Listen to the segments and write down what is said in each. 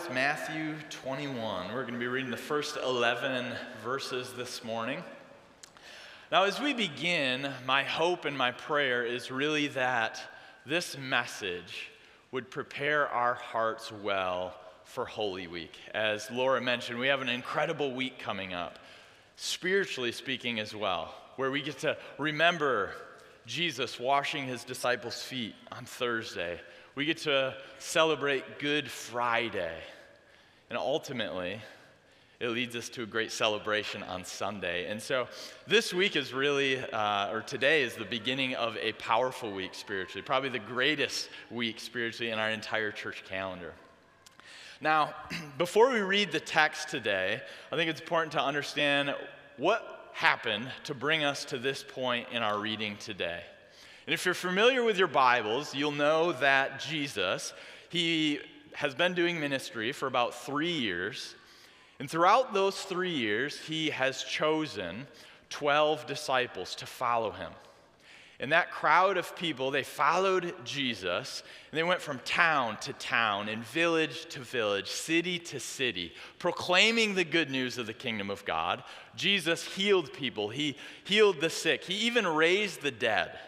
Bibles, Matthew 21. We're going to be reading the first 11 verses this morning. Now, as we begin, my hope and my prayer is really that this message would prepare our hearts well for Holy Week. As Laura mentioned, we have an incredible week coming up, spiritually speaking as well, where we get to remember Jesus washing his disciples' feet on Thursday we get to celebrate Good Friday. And ultimately, it leads us to a great celebration on Sunday. And so this week is really, uh, or today is the beginning of a powerful week spiritually, probably the greatest week spiritually in our entire church calendar. Now, before we read the text today, I think it's important to understand what happened to bring us to this point in our reading today. And if you're familiar with your Bibles, you'll know that Jesus, he has been doing ministry for about three years. And throughout those three years, he has chosen 12 disciples to follow him. And that crowd of people, they followed Jesus, and they went from town to town, and village to village, city to city, proclaiming the good news of the kingdom of God. Jesus healed people, he healed the sick, he even raised the dead.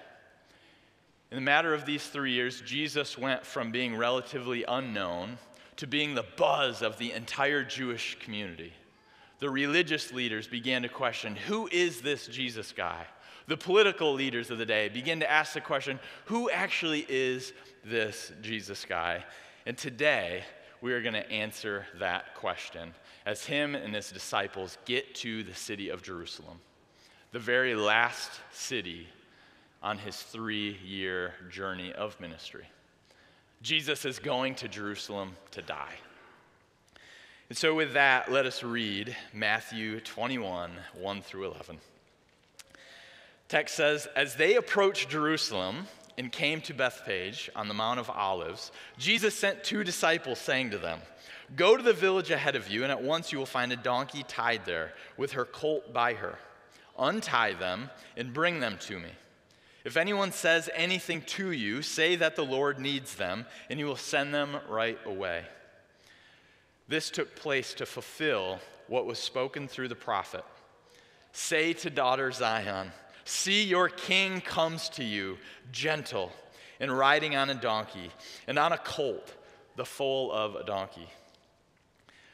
In the matter of these three years, Jesus went from being relatively unknown to being the buzz of the entire Jewish community. The religious leaders began to question who is this Jesus guy? The political leaders of the day began to ask the question who actually is this Jesus guy? And today, we are going to answer that question as him and his disciples get to the city of Jerusalem, the very last city on his three year journey of ministry. Jesus is going to Jerusalem to die. And so, with that, let us read Matthew 21 1 through 11. Text says, As they approached Jerusalem and came to Bethphage on the Mount of Olives, Jesus sent two disciples, saying to them, Go to the village ahead of you, and at once you will find a donkey tied there, with her colt by her. Untie them and bring them to me. If anyone says anything to you, say that the Lord needs them, and he will send them right away. This took place to fulfill what was spoken through the prophet. Say to daughter Zion, See, your king comes to you, gentle and riding on a donkey, and on a colt, the foal of a donkey.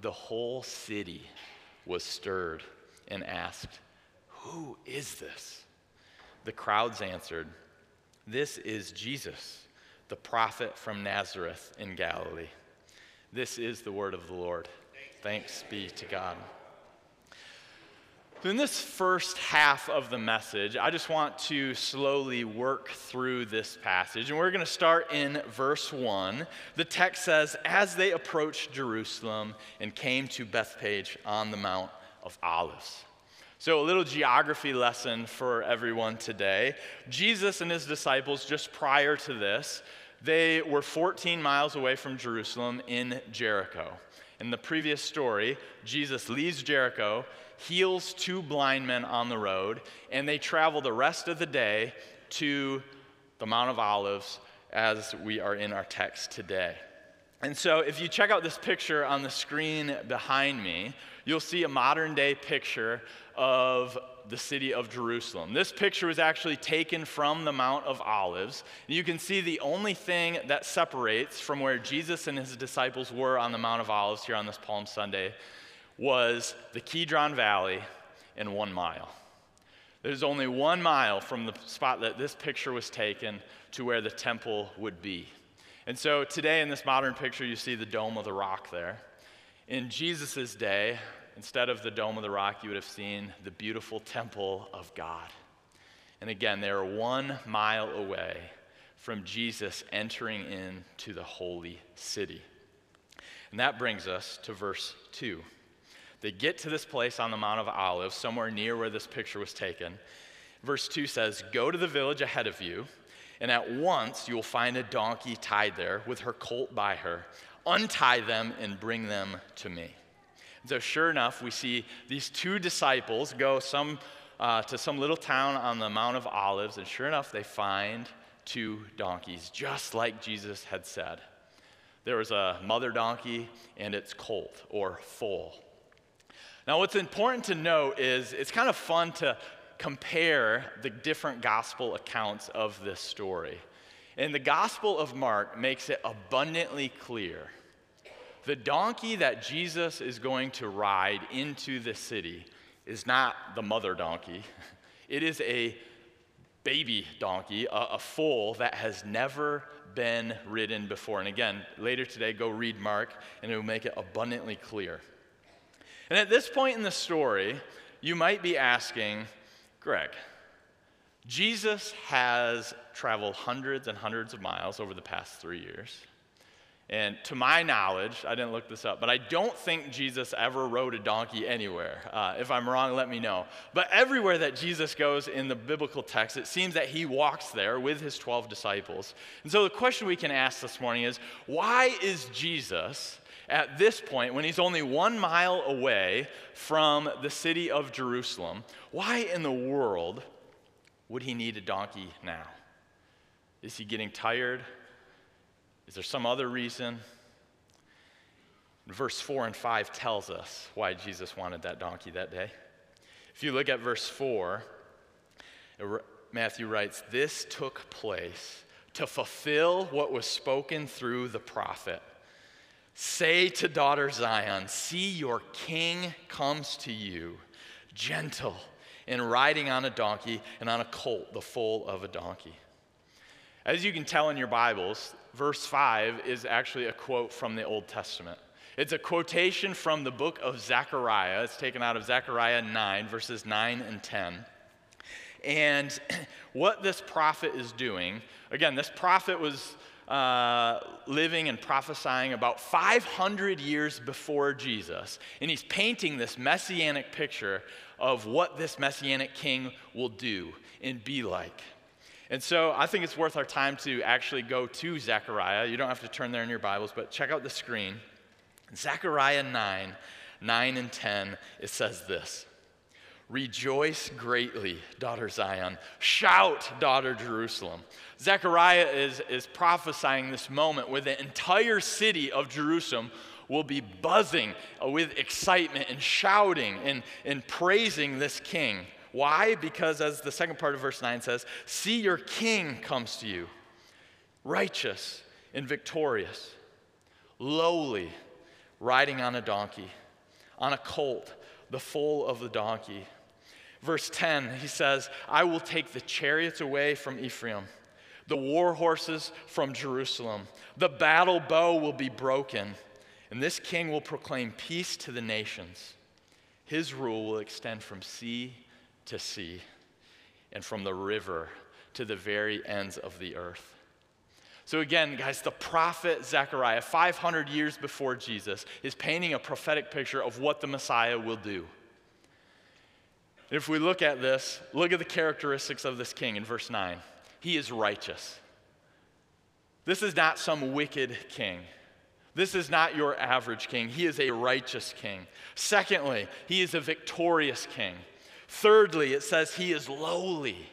the whole city was stirred and asked, Who is this? The crowds answered, This is Jesus, the prophet from Nazareth in Galilee. This is the word of the Lord. Thanks be to God. So in this first half of the message, I just want to slowly work through this passage. And we're going to start in verse 1. The text says, As they approached Jerusalem and came to Bethphage on the Mount of Olives. So, a little geography lesson for everyone today. Jesus and his disciples, just prior to this, they were 14 miles away from Jerusalem in Jericho. In the previous story, Jesus leaves Jericho heals two blind men on the road, and they travel the rest of the day to the Mount of Olives as we are in our text today. And so, if you check out this picture on the screen behind me, you'll see a modern day picture of the city of Jerusalem. This picture was actually taken from the Mount of Olives. You can see the only thing that separates from where Jesus and his disciples were on the Mount of Olives here on this Palm Sunday was the Kidron Valley in one mile. There's only one mile from the spot that this picture was taken to where the temple would be. And so today in this modern picture, you see the Dome of the Rock there. In Jesus' day, instead of the Dome of the Rock, you would have seen the beautiful temple of God. And again, they are one mile away from Jesus entering into the holy city. And that brings us to verse 2. They get to this place on the Mount of Olives, somewhere near where this picture was taken. Verse 2 says, Go to the village ahead of you, and at once you will find a donkey tied there with her colt by her. Untie them and bring them to me. So, sure enough, we see these two disciples go some, uh, to some little town on the Mount of Olives, and sure enough, they find two donkeys, just like Jesus had said. There was a mother donkey and its colt, or foal. Now, what's important to note is it's kind of fun to compare the different gospel accounts of this story. And the Gospel of Mark makes it abundantly clear. The donkey that Jesus is going to ride into the city is not the mother donkey, it is a baby donkey, a, a foal that has never been ridden before. And again, later today, go read Mark, and it will make it abundantly clear. And at this point in the story, you might be asking, Greg, Jesus has traveled hundreds and hundreds of miles over the past three years. And to my knowledge, I didn't look this up, but I don't think Jesus ever rode a donkey anywhere. Uh, if I'm wrong, let me know. But everywhere that Jesus goes in the biblical text, it seems that he walks there with his 12 disciples. And so the question we can ask this morning is why is Jesus at this point, when he's only one mile away from the city of Jerusalem, why in the world would he need a donkey now? Is he getting tired? Is there some other reason? Verse 4 and 5 tells us why Jesus wanted that donkey that day. If you look at verse 4, Matthew writes, This took place to fulfill what was spoken through the prophet. Say to daughter Zion, See, your king comes to you, gentle and riding on a donkey and on a colt, the foal of a donkey. As you can tell in your Bibles, verse 5 is actually a quote from the Old Testament. It's a quotation from the book of Zechariah. It's taken out of Zechariah 9, verses 9 and 10. And what this prophet is doing, again, this prophet was uh, living and prophesying about 500 years before Jesus. And he's painting this messianic picture of what this messianic king will do and be like. And so I think it's worth our time to actually go to Zechariah. You don't have to turn there in your Bibles, but check out the screen. Zechariah 9, 9 and 10, it says this Rejoice greatly, daughter Zion. Shout, daughter Jerusalem. Zechariah is, is prophesying this moment where the entire city of Jerusalem will be buzzing with excitement and shouting and, and praising this king. Why? Because, as the second part of verse 9 says, see your king comes to you, righteous and victorious, lowly, riding on a donkey, on a colt, the foal of the donkey. Verse 10, he says, I will take the chariots away from Ephraim, the war horses from Jerusalem. The battle bow will be broken, and this king will proclaim peace to the nations. His rule will extend from sea to sea, and from the river to the very ends of the earth. So, again, guys, the prophet Zechariah, 500 years before Jesus, is painting a prophetic picture of what the Messiah will do. If we look at this, look at the characteristics of this king in verse 9. He is righteous. This is not some wicked king. This is not your average king. He is a righteous king. Secondly, he is a victorious king. Thirdly, it says he is lowly.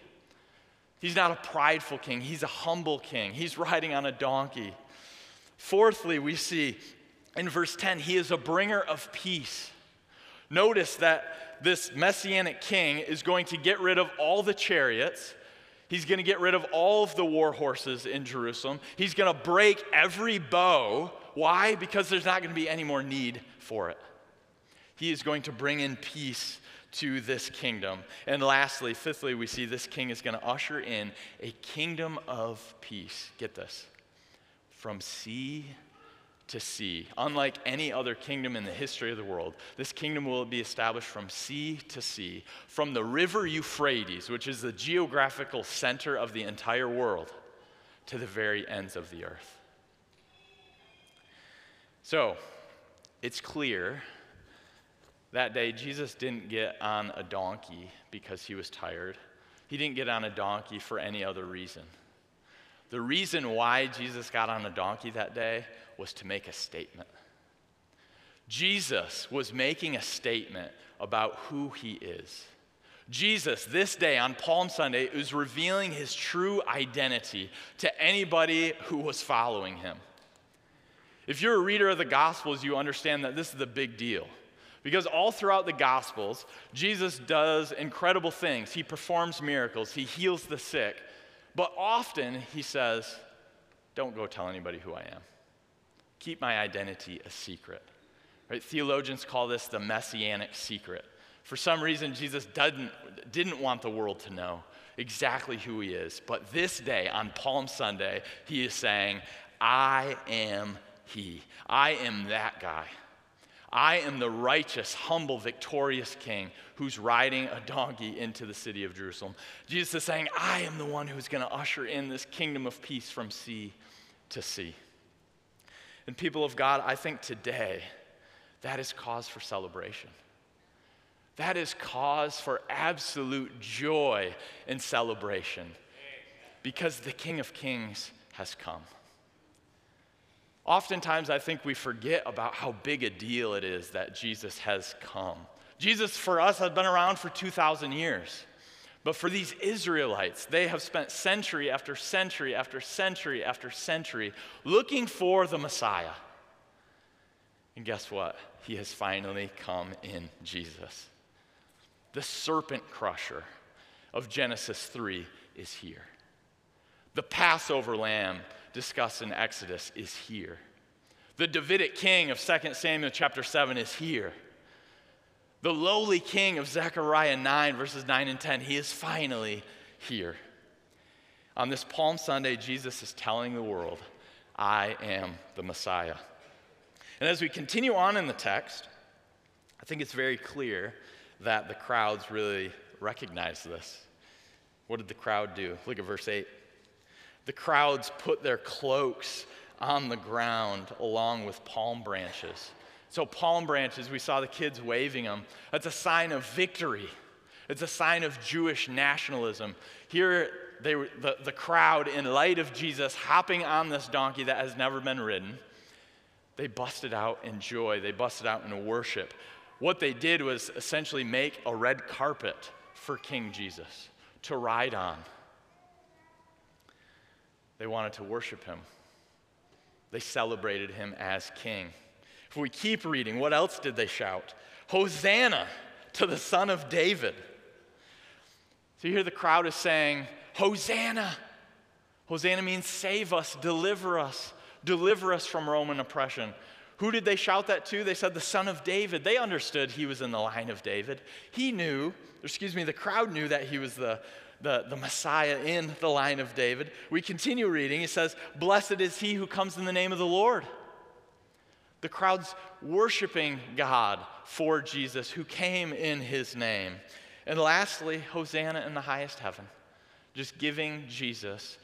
He's not a prideful king, he's a humble king. He's riding on a donkey. Fourthly, we see in verse 10, he is a bringer of peace. Notice that this messianic king is going to get rid of all the chariots. He's going to get rid of all of the war horses in Jerusalem. He's going to break every bow. Why? Because there's not going to be any more need for it. He is going to bring in peace to this kingdom. And lastly, fifthly, we see this king is going to usher in a kingdom of peace. Get this from sea to sea. Unlike any other kingdom in the history of the world, this kingdom will be established from sea to sea, from the river Euphrates, which is the geographical center of the entire world, to the very ends of the earth. So, it's clear that day Jesus didn't get on a donkey because he was tired. He didn't get on a donkey for any other reason. The reason why Jesus got on a donkey that day was to make a statement. Jesus was making a statement about who he is. Jesus, this day on Palm Sunday, is revealing his true identity to anybody who was following him. If you're a reader of the Gospels, you understand that this is a big deal. Because all throughout the Gospels, Jesus does incredible things. He performs miracles, he heals the sick. But often he says, Don't go tell anybody who I am. Keep my identity a secret. Right? Theologians call this the messianic secret. For some reason, Jesus didn't, didn't want the world to know exactly who he is. But this day, on Palm Sunday, he is saying, I am he. I am that guy. I am the righteous, humble, victorious king who's riding a donkey into the city of Jerusalem. Jesus is saying, I am the one who's going to usher in this kingdom of peace from sea to sea. And people of God, I think today that is cause for celebration. That is cause for absolute joy and celebration because the King of Kings has come. Oftentimes, I think we forget about how big a deal it is that Jesus has come. Jesus, for us, has been around for 2,000 years. But for these Israelites, they have spent century after century after century after century looking for the Messiah. And guess what? He has finally come in Jesus. The serpent crusher of Genesis 3 is here. The Passover lamb discussed in Exodus is here. The Davidic king of 2 Samuel chapter 7 is here. The lowly king of Zechariah 9, verses 9 and 10, he is finally here. On this Palm Sunday, Jesus is telling the world, I am the Messiah. And as we continue on in the text, I think it's very clear that the crowds really recognize this. What did the crowd do? Look at verse 8. The crowds put their cloaks on the ground along with palm branches. So, palm branches, we saw the kids waving them. That's a sign of victory, it's a sign of Jewish nationalism. Here, they the, the crowd, in light of Jesus hopping on this donkey that has never been ridden, they busted out in joy. They busted out in worship. What they did was essentially make a red carpet for King Jesus to ride on. They wanted to worship him, they celebrated him as king. If we keep reading, what else did they shout? Hosanna to the Son of David. So you hear the crowd is saying, Hosanna. Hosanna means save us, deliver us, deliver us from Roman oppression. Who did they shout that to? They said, the son of David. They understood he was in the line of David. He knew, excuse me, the crowd knew that he was the, the, the Messiah in the line of David. We continue reading. He says, Blessed is he who comes in the name of the Lord. The crowd's worshiping God for Jesus who came in his name. And lastly, Hosanna in the highest heaven, just giving Jesus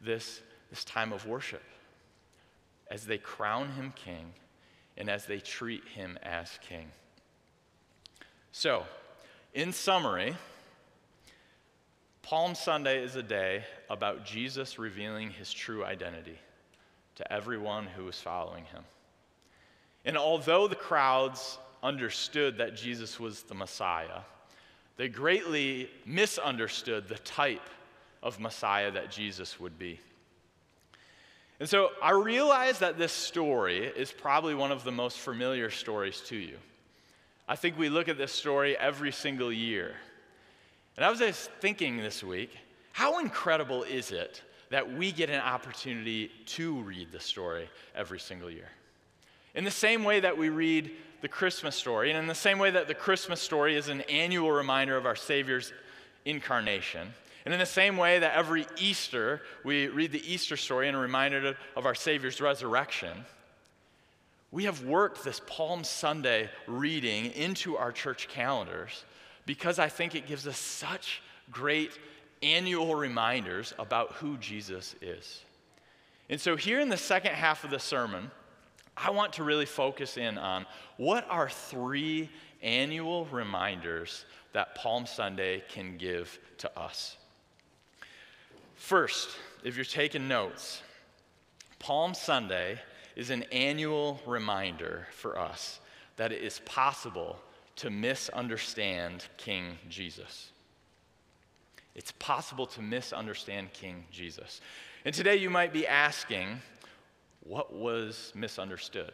this, this time of worship as they crown him king and as they treat him as king. So, in summary, Palm Sunday is a day about Jesus revealing his true identity to everyone who is following him. And although the crowds understood that Jesus was the Messiah, they greatly misunderstood the type of Messiah that Jesus would be. And so I realize that this story is probably one of the most familiar stories to you. I think we look at this story every single year. And I was just thinking this week, how incredible is it that we get an opportunity to read the story every single year? In the same way that we read the Christmas story, and in the same way that the Christmas story is an annual reminder of our Savior's incarnation, and in the same way that every Easter, we read the Easter story and a reminder of our Savior's resurrection, we have worked this Palm Sunday reading into our church calendars because I think it gives us such great annual reminders about who Jesus is. And so, here in the second half of the sermon, I want to really focus in on what are three annual reminders that Palm Sunday can give to us. First, if you're taking notes, Palm Sunday is an annual reminder for us that it is possible to misunderstand King Jesus. It's possible to misunderstand King Jesus. And today you might be asking, what was misunderstood?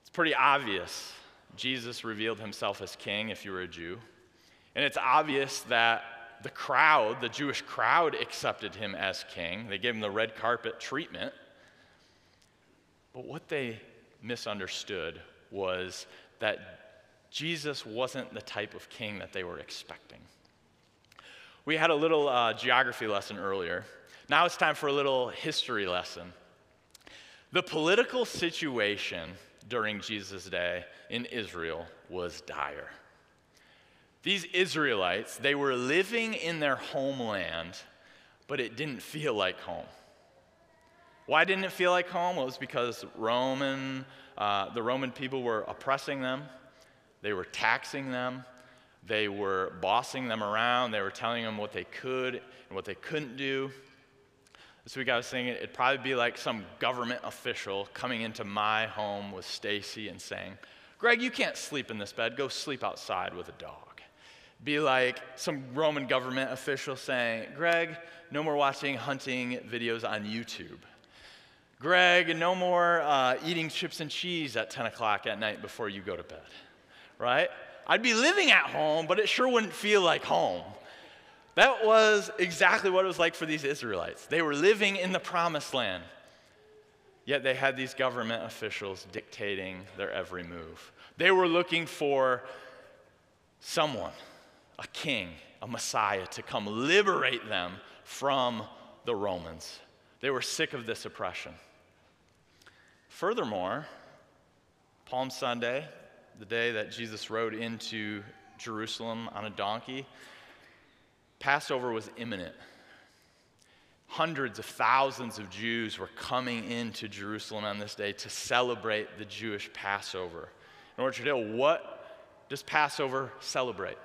It's pretty obvious. Jesus revealed himself as king if you were a Jew. And it's obvious that the crowd, the Jewish crowd, accepted him as king. They gave him the red carpet treatment. But what they misunderstood was that Jesus wasn't the type of king that they were expecting. We had a little uh, geography lesson earlier. Now it's time for a little history lesson. The political situation during Jesus' day in Israel was dire. These Israelites, they were living in their homeland, but it didn't feel like home. Why didn't it feel like home? Well, it was because Roman, uh, the Roman people were oppressing them, they were taxing them, they were bossing them around, they were telling them what they could and what they couldn't do. This week I was thinking it'd probably be like some government official coming into my home with Stacy and saying, Greg, you can't sleep in this bed. Go sleep outside with a dog. Be like some Roman government official saying, Greg, no more watching hunting videos on YouTube. Greg, no more uh, eating chips and cheese at 10 o'clock at night before you go to bed, right? I'd be living at home, but it sure wouldn't feel like home. That was exactly what it was like for these Israelites. They were living in the promised land, yet they had these government officials dictating their every move. They were looking for someone, a king, a Messiah, to come liberate them from the Romans. They were sick of this oppression. Furthermore, Palm Sunday, the day that Jesus rode into Jerusalem on a donkey, Passover was imminent. Hundreds of thousands of Jews were coming into Jerusalem on this day to celebrate the Jewish Passover. In order to know what does Passover celebrate?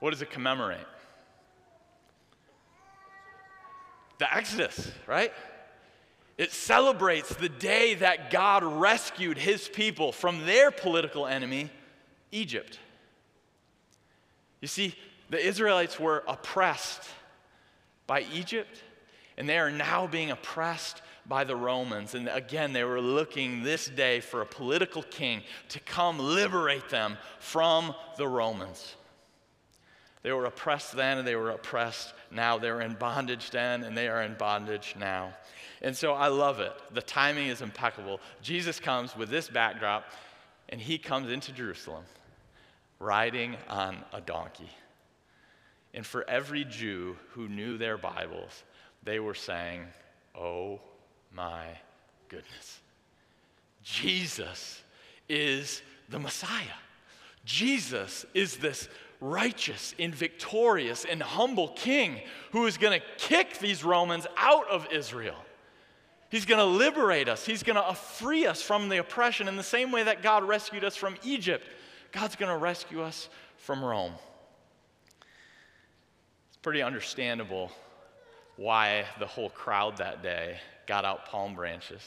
What does it commemorate? The Exodus, right? It celebrates the day that God rescued his people from their political enemy, Egypt. You see, the Israelites were oppressed by Egypt, and they are now being oppressed by the Romans. And again, they were looking this day for a political king to come liberate them from the Romans. They were oppressed then and they were oppressed now. They were in bondage then and they are in bondage now. And so I love it. The timing is impeccable. Jesus comes with this backdrop and he comes into Jerusalem riding on a donkey. And for every Jew who knew their Bibles, they were saying, Oh my goodness. Jesus is the Messiah. Jesus is this righteous and victorious and humble king who is going to kick these Romans out of Israel. He's going to liberate us. He's going to free us from the oppression in the same way that God rescued us from Egypt. God's going to rescue us from Rome pretty understandable why the whole crowd that day got out palm branches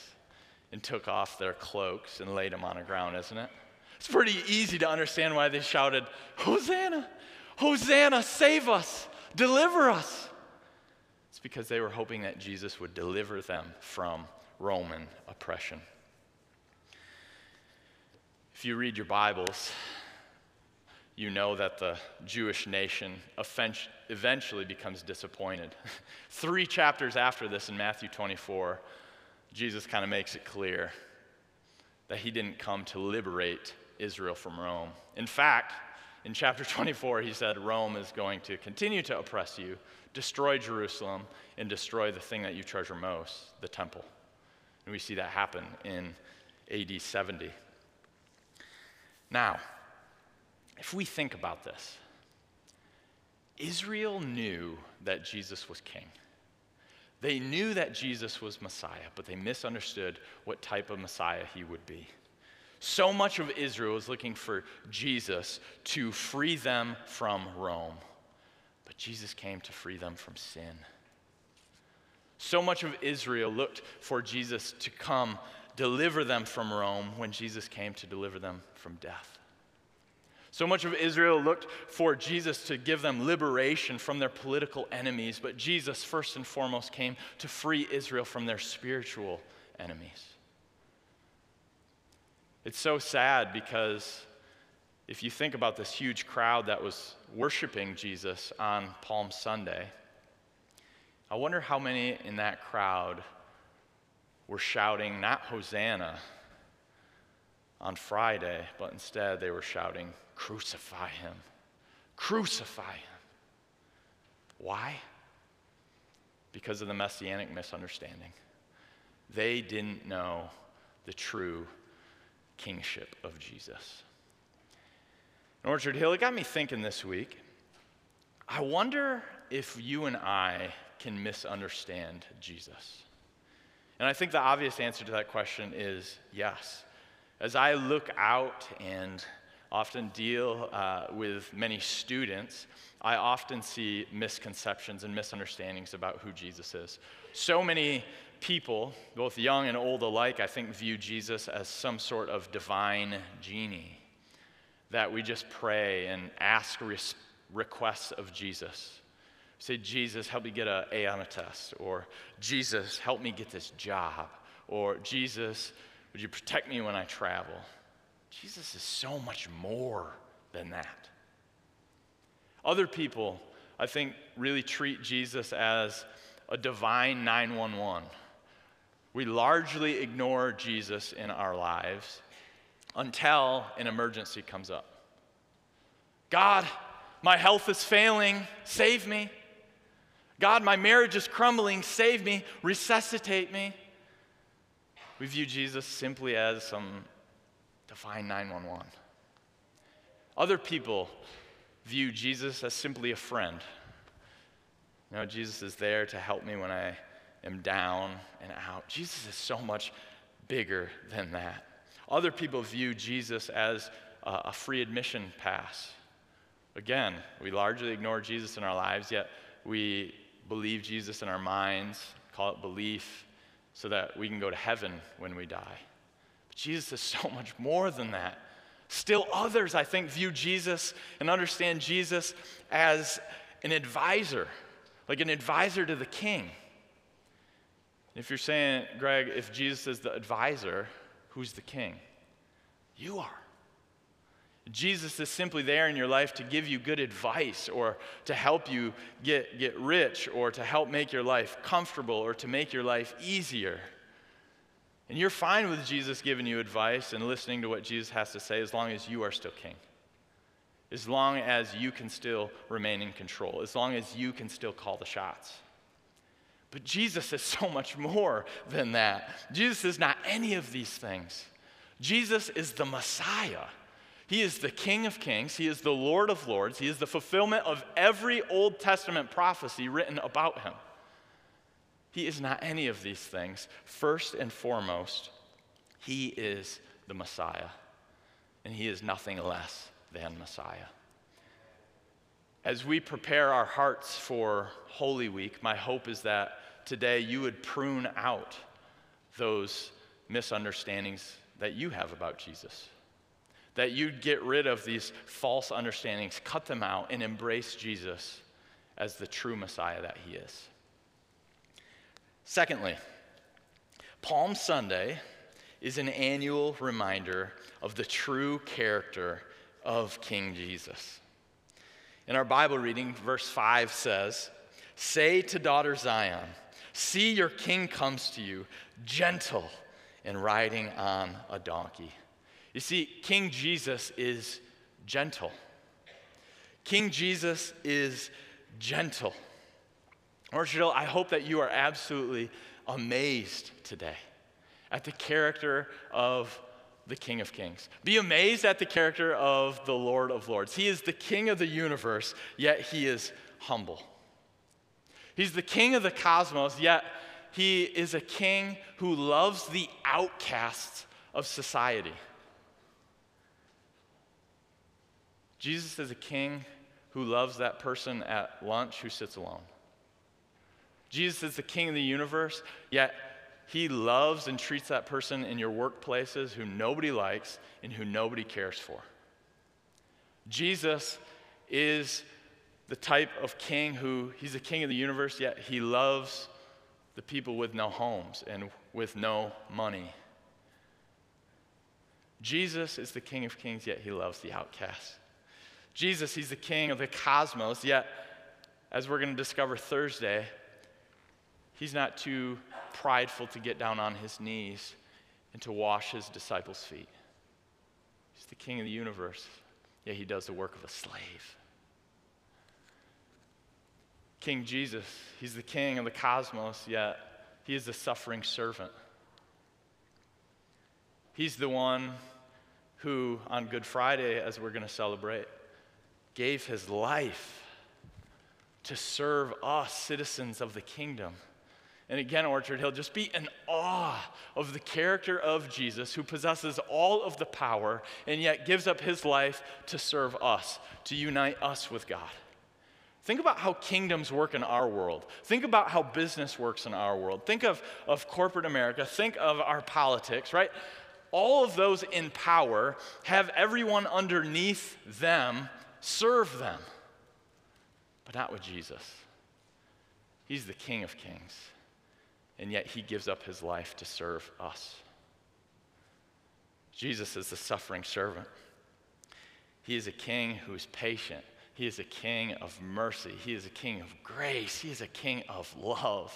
and took off their cloaks and laid them on the ground, isn't it? It's pretty easy to understand why they shouted, Hosanna! Hosanna! Save us! Deliver us! It's because they were hoping that Jesus would deliver them from Roman oppression. If you read your Bibles, you know that the Jewish nation eventually becomes disappointed. Three chapters after this in Matthew 24, Jesus kind of makes it clear that he didn't come to liberate Israel from Rome. In fact, in chapter 24, he said Rome is going to continue to oppress you, destroy Jerusalem, and destroy the thing that you treasure most, the temple. And we see that happen in AD 70. Now, if we think about this, Israel knew that Jesus was king. They knew that Jesus was Messiah, but they misunderstood what type of Messiah he would be. So much of Israel was looking for Jesus to free them from Rome, but Jesus came to free them from sin. So much of Israel looked for Jesus to come deliver them from Rome when Jesus came to deliver them from death. So much of Israel looked for Jesus to give them liberation from their political enemies, but Jesus, first and foremost, came to free Israel from their spiritual enemies. It's so sad because if you think about this huge crowd that was worshiping Jesus on Palm Sunday, I wonder how many in that crowd were shouting not Hosanna on Friday, but instead they were shouting, Crucify him! Crucify him! Why? Because of the messianic misunderstanding. They didn't know the true kingship of Jesus. In Orchard Hill, it got me thinking this week. I wonder if you and I can misunderstand Jesus? And I think the obvious answer to that question is yes. As I look out and often deal uh, with many students, I often see misconceptions and misunderstandings about who Jesus is. So many people, both young and old alike, I think view Jesus as some sort of divine genie that we just pray and ask requests of Jesus. Say, Jesus, help me get an A on a test. Or, Jesus, help me get this job. Or, Jesus, would you protect me when I travel? Jesus is so much more than that. Other people, I think, really treat Jesus as a divine 911. We largely ignore Jesus in our lives until an emergency comes up. God, my health is failing, save me. God, my marriage is crumbling. Save me. Resuscitate me. We view Jesus simply as some divine 911. Other people view Jesus as simply a friend. You know, Jesus is there to help me when I am down and out. Jesus is so much bigger than that. Other people view Jesus as a free admission pass. Again, we largely ignore Jesus in our lives, yet we believe Jesus in our minds, call it belief, so that we can go to heaven when we die. But Jesus is so much more than that. Still, others, I think, view Jesus and understand Jesus as an advisor, like an advisor to the king. If you're saying, Greg, if Jesus is the advisor, who's the king? You are. Jesus is simply there in your life to give you good advice or to help you get, get rich or to help make your life comfortable or to make your life easier. And you're fine with Jesus giving you advice and listening to what Jesus has to say as long as you are still king. As long as you can still remain in control, as long as you can still call the shots. But Jesus is so much more than that. Jesus is not any of these things. Jesus is the Messiah. He is the King of Kings. He is the Lord of Lords. He is the fulfillment of every Old Testament prophecy written about him. He is not any of these things. First and foremost, he is the Messiah, and he is nothing less than Messiah. As we prepare our hearts for Holy Week, my hope is that today you would prune out those misunderstandings that you have about Jesus that you'd get rid of these false understandings, cut them out, and embrace Jesus as the true Messiah that he is. Secondly, Palm Sunday is an annual reminder of the true character of King Jesus. In our Bible reading, verse 5 says, Say to daughter Zion, See your king comes to you, gentle and riding on a donkey you see, King Jesus is gentle. King Jesus is gentle. Orchard I hope that you are absolutely amazed today at the character of the King of Kings. Be amazed at the character of the Lord of Lords. He is the King of the universe, yet he is humble. He's the king of the cosmos, yet he is a king who loves the outcasts of society. Jesus is a king who loves that person at lunch who sits alone. Jesus is the king of the universe, yet he loves and treats that person in your workplaces who nobody likes and who nobody cares for. Jesus is the type of king who, he's the king of the universe, yet he loves the people with no homes and with no money. Jesus is the king of kings, yet he loves the outcast. Jesus, he's the king of the cosmos, yet, as we're going to discover Thursday, he's not too prideful to get down on his knees and to wash his disciples' feet. He's the king of the universe, yet he does the work of a slave. King Jesus, he's the king of the cosmos, yet he is the suffering servant. He's the one who, on Good Friday, as we're going to celebrate, gave his life to serve us, citizens of the kingdom. And again, Orchard Hill, just be in awe of the character of Jesus who possesses all of the power and yet gives up his life to serve us, to unite us with God. Think about how kingdoms work in our world. Think about how business works in our world. Think of, of corporate America. Think of our politics, right? All of those in power have everyone underneath them serve them, but not with Jesus. He's the King of Kings, and yet he gives up his life to serve us. Jesus is the suffering servant. He is a king who is patient he is a king of mercy. He is a king of grace. He is a king of love.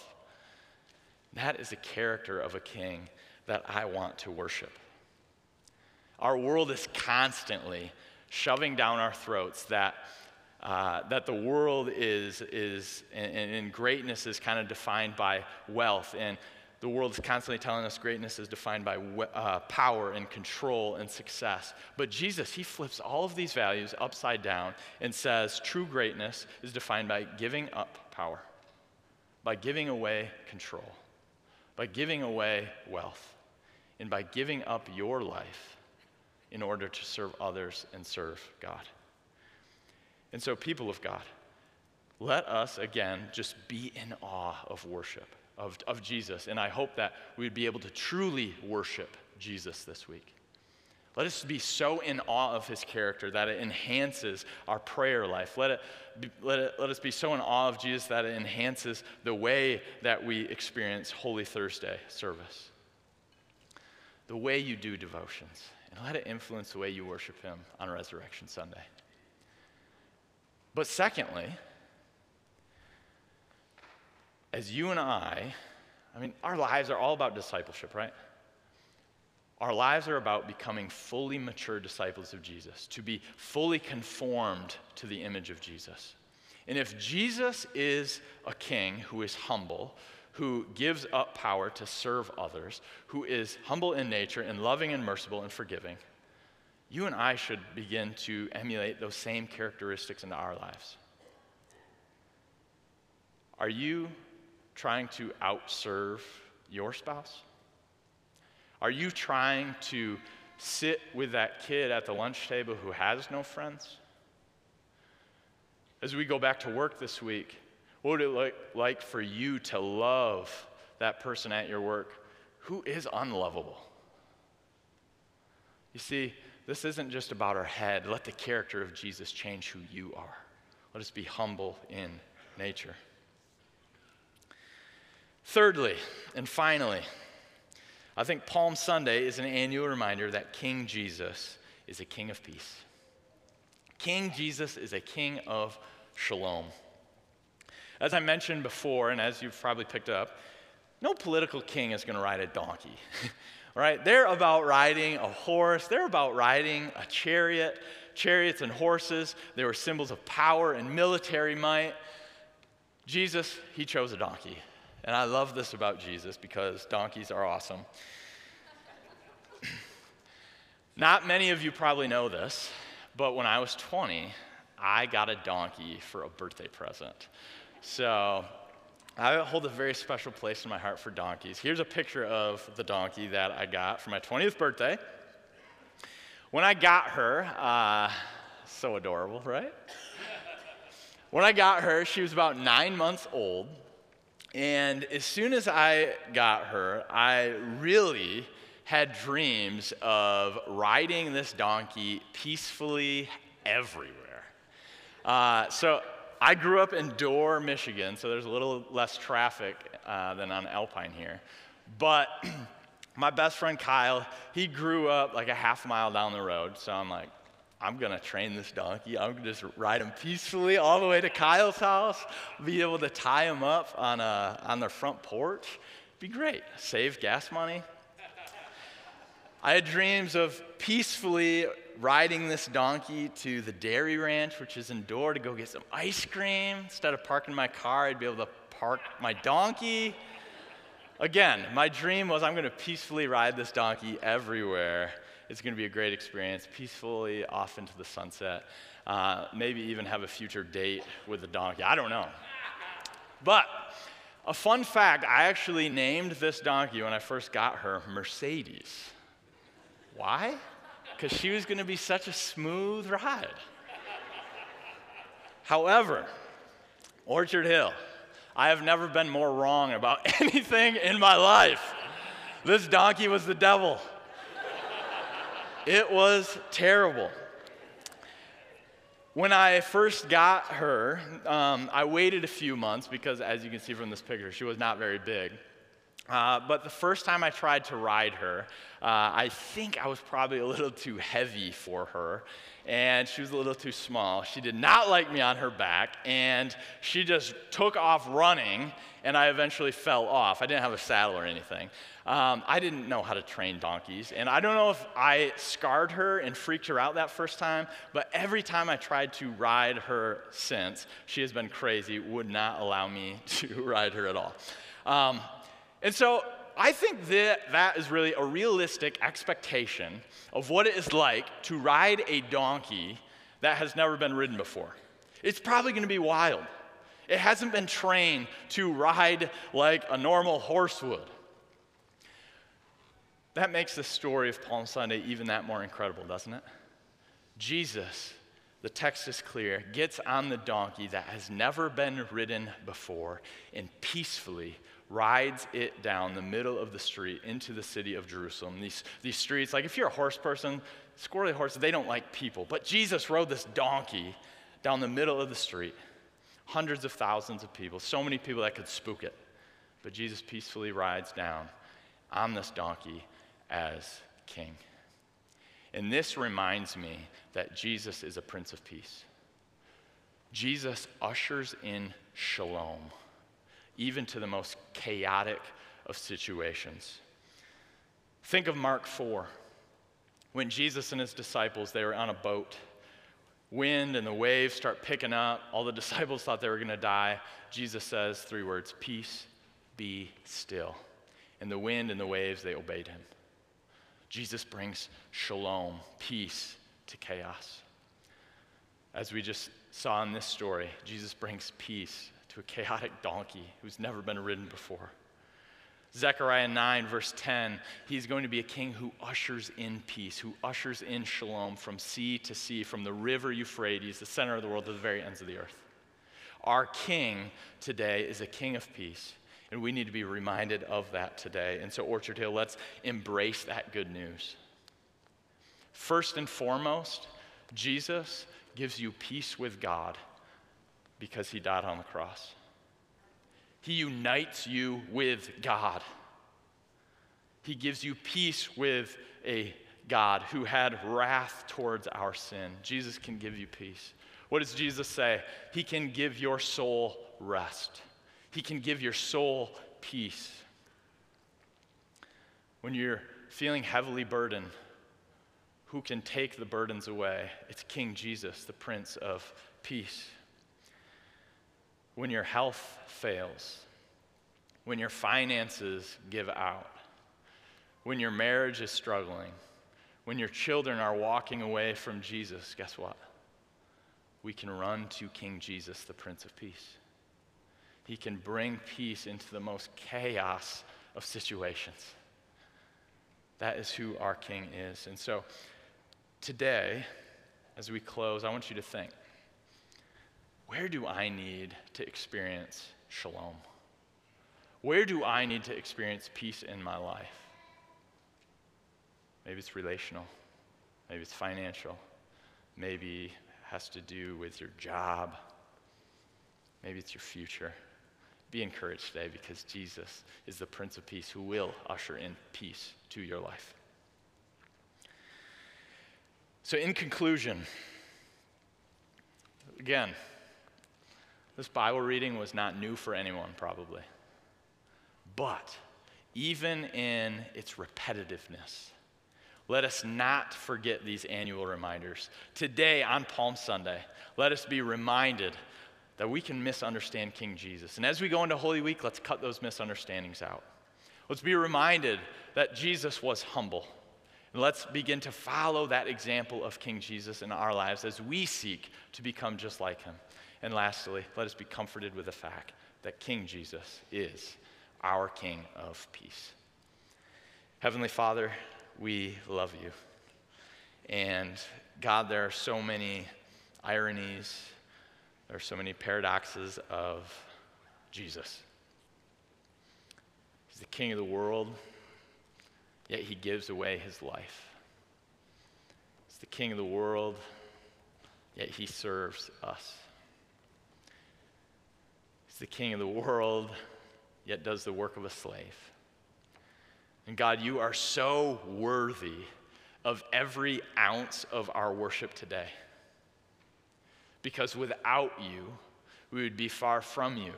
That is the character of a king that I want to worship. Our world is constantly shoving down our throats that, uh, that the world is, is and, and greatness is kind of defined by wealth and the world is constantly telling us greatness is defined by uh, power and control and success. But Jesus, he flips all of these values upside down and says true greatness is defined by giving up power, by giving away control, by giving away wealth, and by giving up your life in order to serve others and serve God. And so, people of God, let us again just be in awe of worship of, of Jesus. And I hope that we would be able to truly worship Jesus this week. Let us be so in awe of his character that it enhances our prayer life. Let, it let, it, let us be so in awe of Jesus that it enhances the way that we experience Holy Thursday service, the way you do devotions, and let it influence the way you worship him on Resurrection Sunday. But secondly, as you and I, I mean, our lives are all about discipleship, right? Our lives are about becoming fully mature disciples of Jesus, to be fully conformed to the image of Jesus. And if Jesus is a king who is humble, who gives up power to serve others, who is humble in nature and loving and merciful and forgiving, you and I should begin to emulate those same characteristics into our lives. Are you trying to outserve your spouse? Are you trying to sit with that kid at the lunch table who has no friends? As we go back to work this week, what would it look like for you to love that person at your work who is unlovable? You see, this isn't just about our head. Let the character of Jesus change who you are. Let us be humble in nature. Thirdly, and finally, I think Palm Sunday is an annual reminder that King Jesus is a king of peace. King Jesus is a king of shalom. As I mentioned before, and as you've probably picked up, no political king is going to ride a donkey. right? They're about riding a horse, they're about riding a chariot. Chariots and horses, they were symbols of power and military might. Jesus, he chose a donkey. And I love this about Jesus because donkeys are awesome. Not many of you probably know this, but when I was 20, I got a donkey for a birthday present. So I hold a very special place in my heart for donkeys. Here's a picture of the donkey that I got for my 20th birthday. When I got her, uh, so adorable, right? when I got her, she was about nine months old. And as soon as I got her, I really had dreams of riding this donkey peacefully everywhere. Uh, so I grew up in Dorr, Michigan, so there's a little less traffic uh, than on Alpine here. But my best friend Kyle, he grew up like a half mile down the road. So I'm like, I'm gonna train this donkey. I'm gonna just ride him peacefully all the way to Kyle's house, be able to tie him up on, a, on their front porch. Be great. Save gas money. I had dreams of peacefully riding this donkey to the dairy ranch, which is in Dorr, to go get some ice cream. Instead of parking my car, I'd be able to park my donkey. Again, my dream was I'm going to peacefully ride this donkey everywhere. It's going to be a great experience, peacefully off into the sunset. Uh, maybe even have a future date with the donkey. I don't know. But a fun fact I actually named this donkey when I first got her Mercedes. Why? because she was going to be such a smooth ride. However, Orchard Hill, I have never been more wrong about anything in my life. This donkey was the devil. It was terrible. When I first got her, um, I waited a few months because, as you can see from this picture, she was not very big. Uh, but the first time I tried to ride her, uh, I think I was probably a little too heavy for her, and she was a little too small. She did not like me on her back, and she just took off running, and I eventually fell off. I didn't have a saddle or anything. Um, I didn't know how to train donkeys, and I don't know if I scarred her and freaked her out that first time, but every time I tried to ride her since, she has been crazy, would not allow me to ride her at all. Um, and so I think that that is really a realistic expectation of what it is like to ride a donkey that has never been ridden before. It's probably going to be wild. It hasn't been trained to ride like a normal horse would. That makes the story of Palm Sunday even that more incredible, doesn't it? Jesus, the text is clear, gets on the donkey that has never been ridden before and peacefully rides it down the middle of the street into the city of Jerusalem. These, these streets, like if you're a horse person, squirrely horses, they don't like people. But Jesus rode this donkey down the middle of the street. Hundreds of thousands of people, so many people that could spook it. But Jesus peacefully rides down on this donkey as king. And this reminds me that Jesus is a Prince of Peace. Jesus ushers in shalom even to the most chaotic of situations. Think of Mark 4. When Jesus and his disciples, they were on a boat. Wind and the waves start picking up. All the disciples thought they were going to die. Jesus says three words Peace, be still. And the wind and the waves, they obeyed him. Jesus brings shalom, peace to chaos. As we just saw in this story, Jesus brings peace a chaotic donkey who's never been ridden before. Zechariah 9, verse 10, he's going to be a king who ushers in peace, who ushers in shalom from sea to sea, from the river Euphrates, the center of the world, to the very ends of the earth. Our king today is a king of peace, and we need to be reminded of that today. And so, Orchard Hill, let's embrace that good news. First and foremost, Jesus gives you peace with God because he died on the cross. He unites you with God. He gives you peace with a God who had wrath towards our sin. Jesus can give you peace. What does Jesus say? He can give your soul rest, He can give your soul peace. When you're feeling heavily burdened, who can take the burdens away? It's King Jesus, the Prince of Peace when your health fails, when your finances give out, when your marriage is struggling, when your children are walking away from Jesus, guess what? We can run to King Jesus, the Prince of Peace. He can bring peace into the most chaos of situations. That is who our King is. And so today, as we close, I want you to think where do I need to experience shalom? Where do I need to experience peace in my life? Maybe it's relational, maybe it's financial, maybe it has to do with your job, maybe it's your future. Be encouraged today because Jesus is the Prince of Peace who will usher in peace to your life. So, in conclusion, again, this Bible reading was not new for anyone, probably. But even in its repetitiveness, let us not forget these annual reminders. Today, on Palm Sunday, let us be reminded that we can misunderstand King Jesus. And as we go into Holy Week, let's cut those misunderstandings out. Let's be reminded that Jesus was humble. And let's begin to follow that example of King Jesus in our lives as we seek to become just like him. And lastly, let us be comforted with the fact that King Jesus is our King of peace. Heavenly Father, we love you. And God, there are so many ironies, there are so many paradoxes of Jesus. He's the King of the world, yet he gives away his life. He's the King of the world, yet he serves us. The King of the world, yet does the work of a slave. And God, you are so worthy of every ounce of our worship today. Because without you, we would be far from you.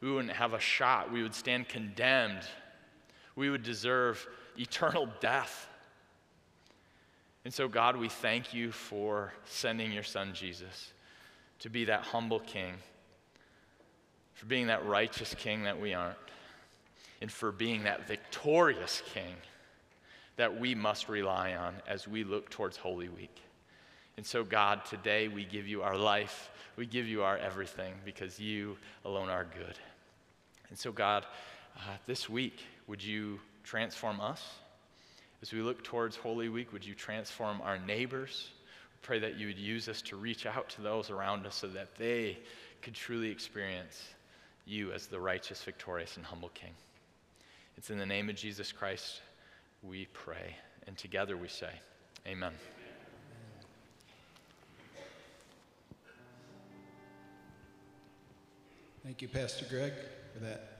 We wouldn't have a shot. We would stand condemned. We would deserve eternal death. And so, God, we thank you for sending your son Jesus to be that humble king, for being that righteous king that we aren't and for being that victorious King that we must rely on as we look towards Holy Week. And so, God, today we give you our life, we give you our everything because you alone are good. And so, God, uh, this week, would you transform us? As we look towards Holy Week, would you transform our neighbors? We Pray that you would use us to reach out to those around us so that they could truly experience you as the righteous, victorious, and humble King. It's in the name of Jesus Christ we pray. And together we say, Amen. Thank you, Pastor Greg, for that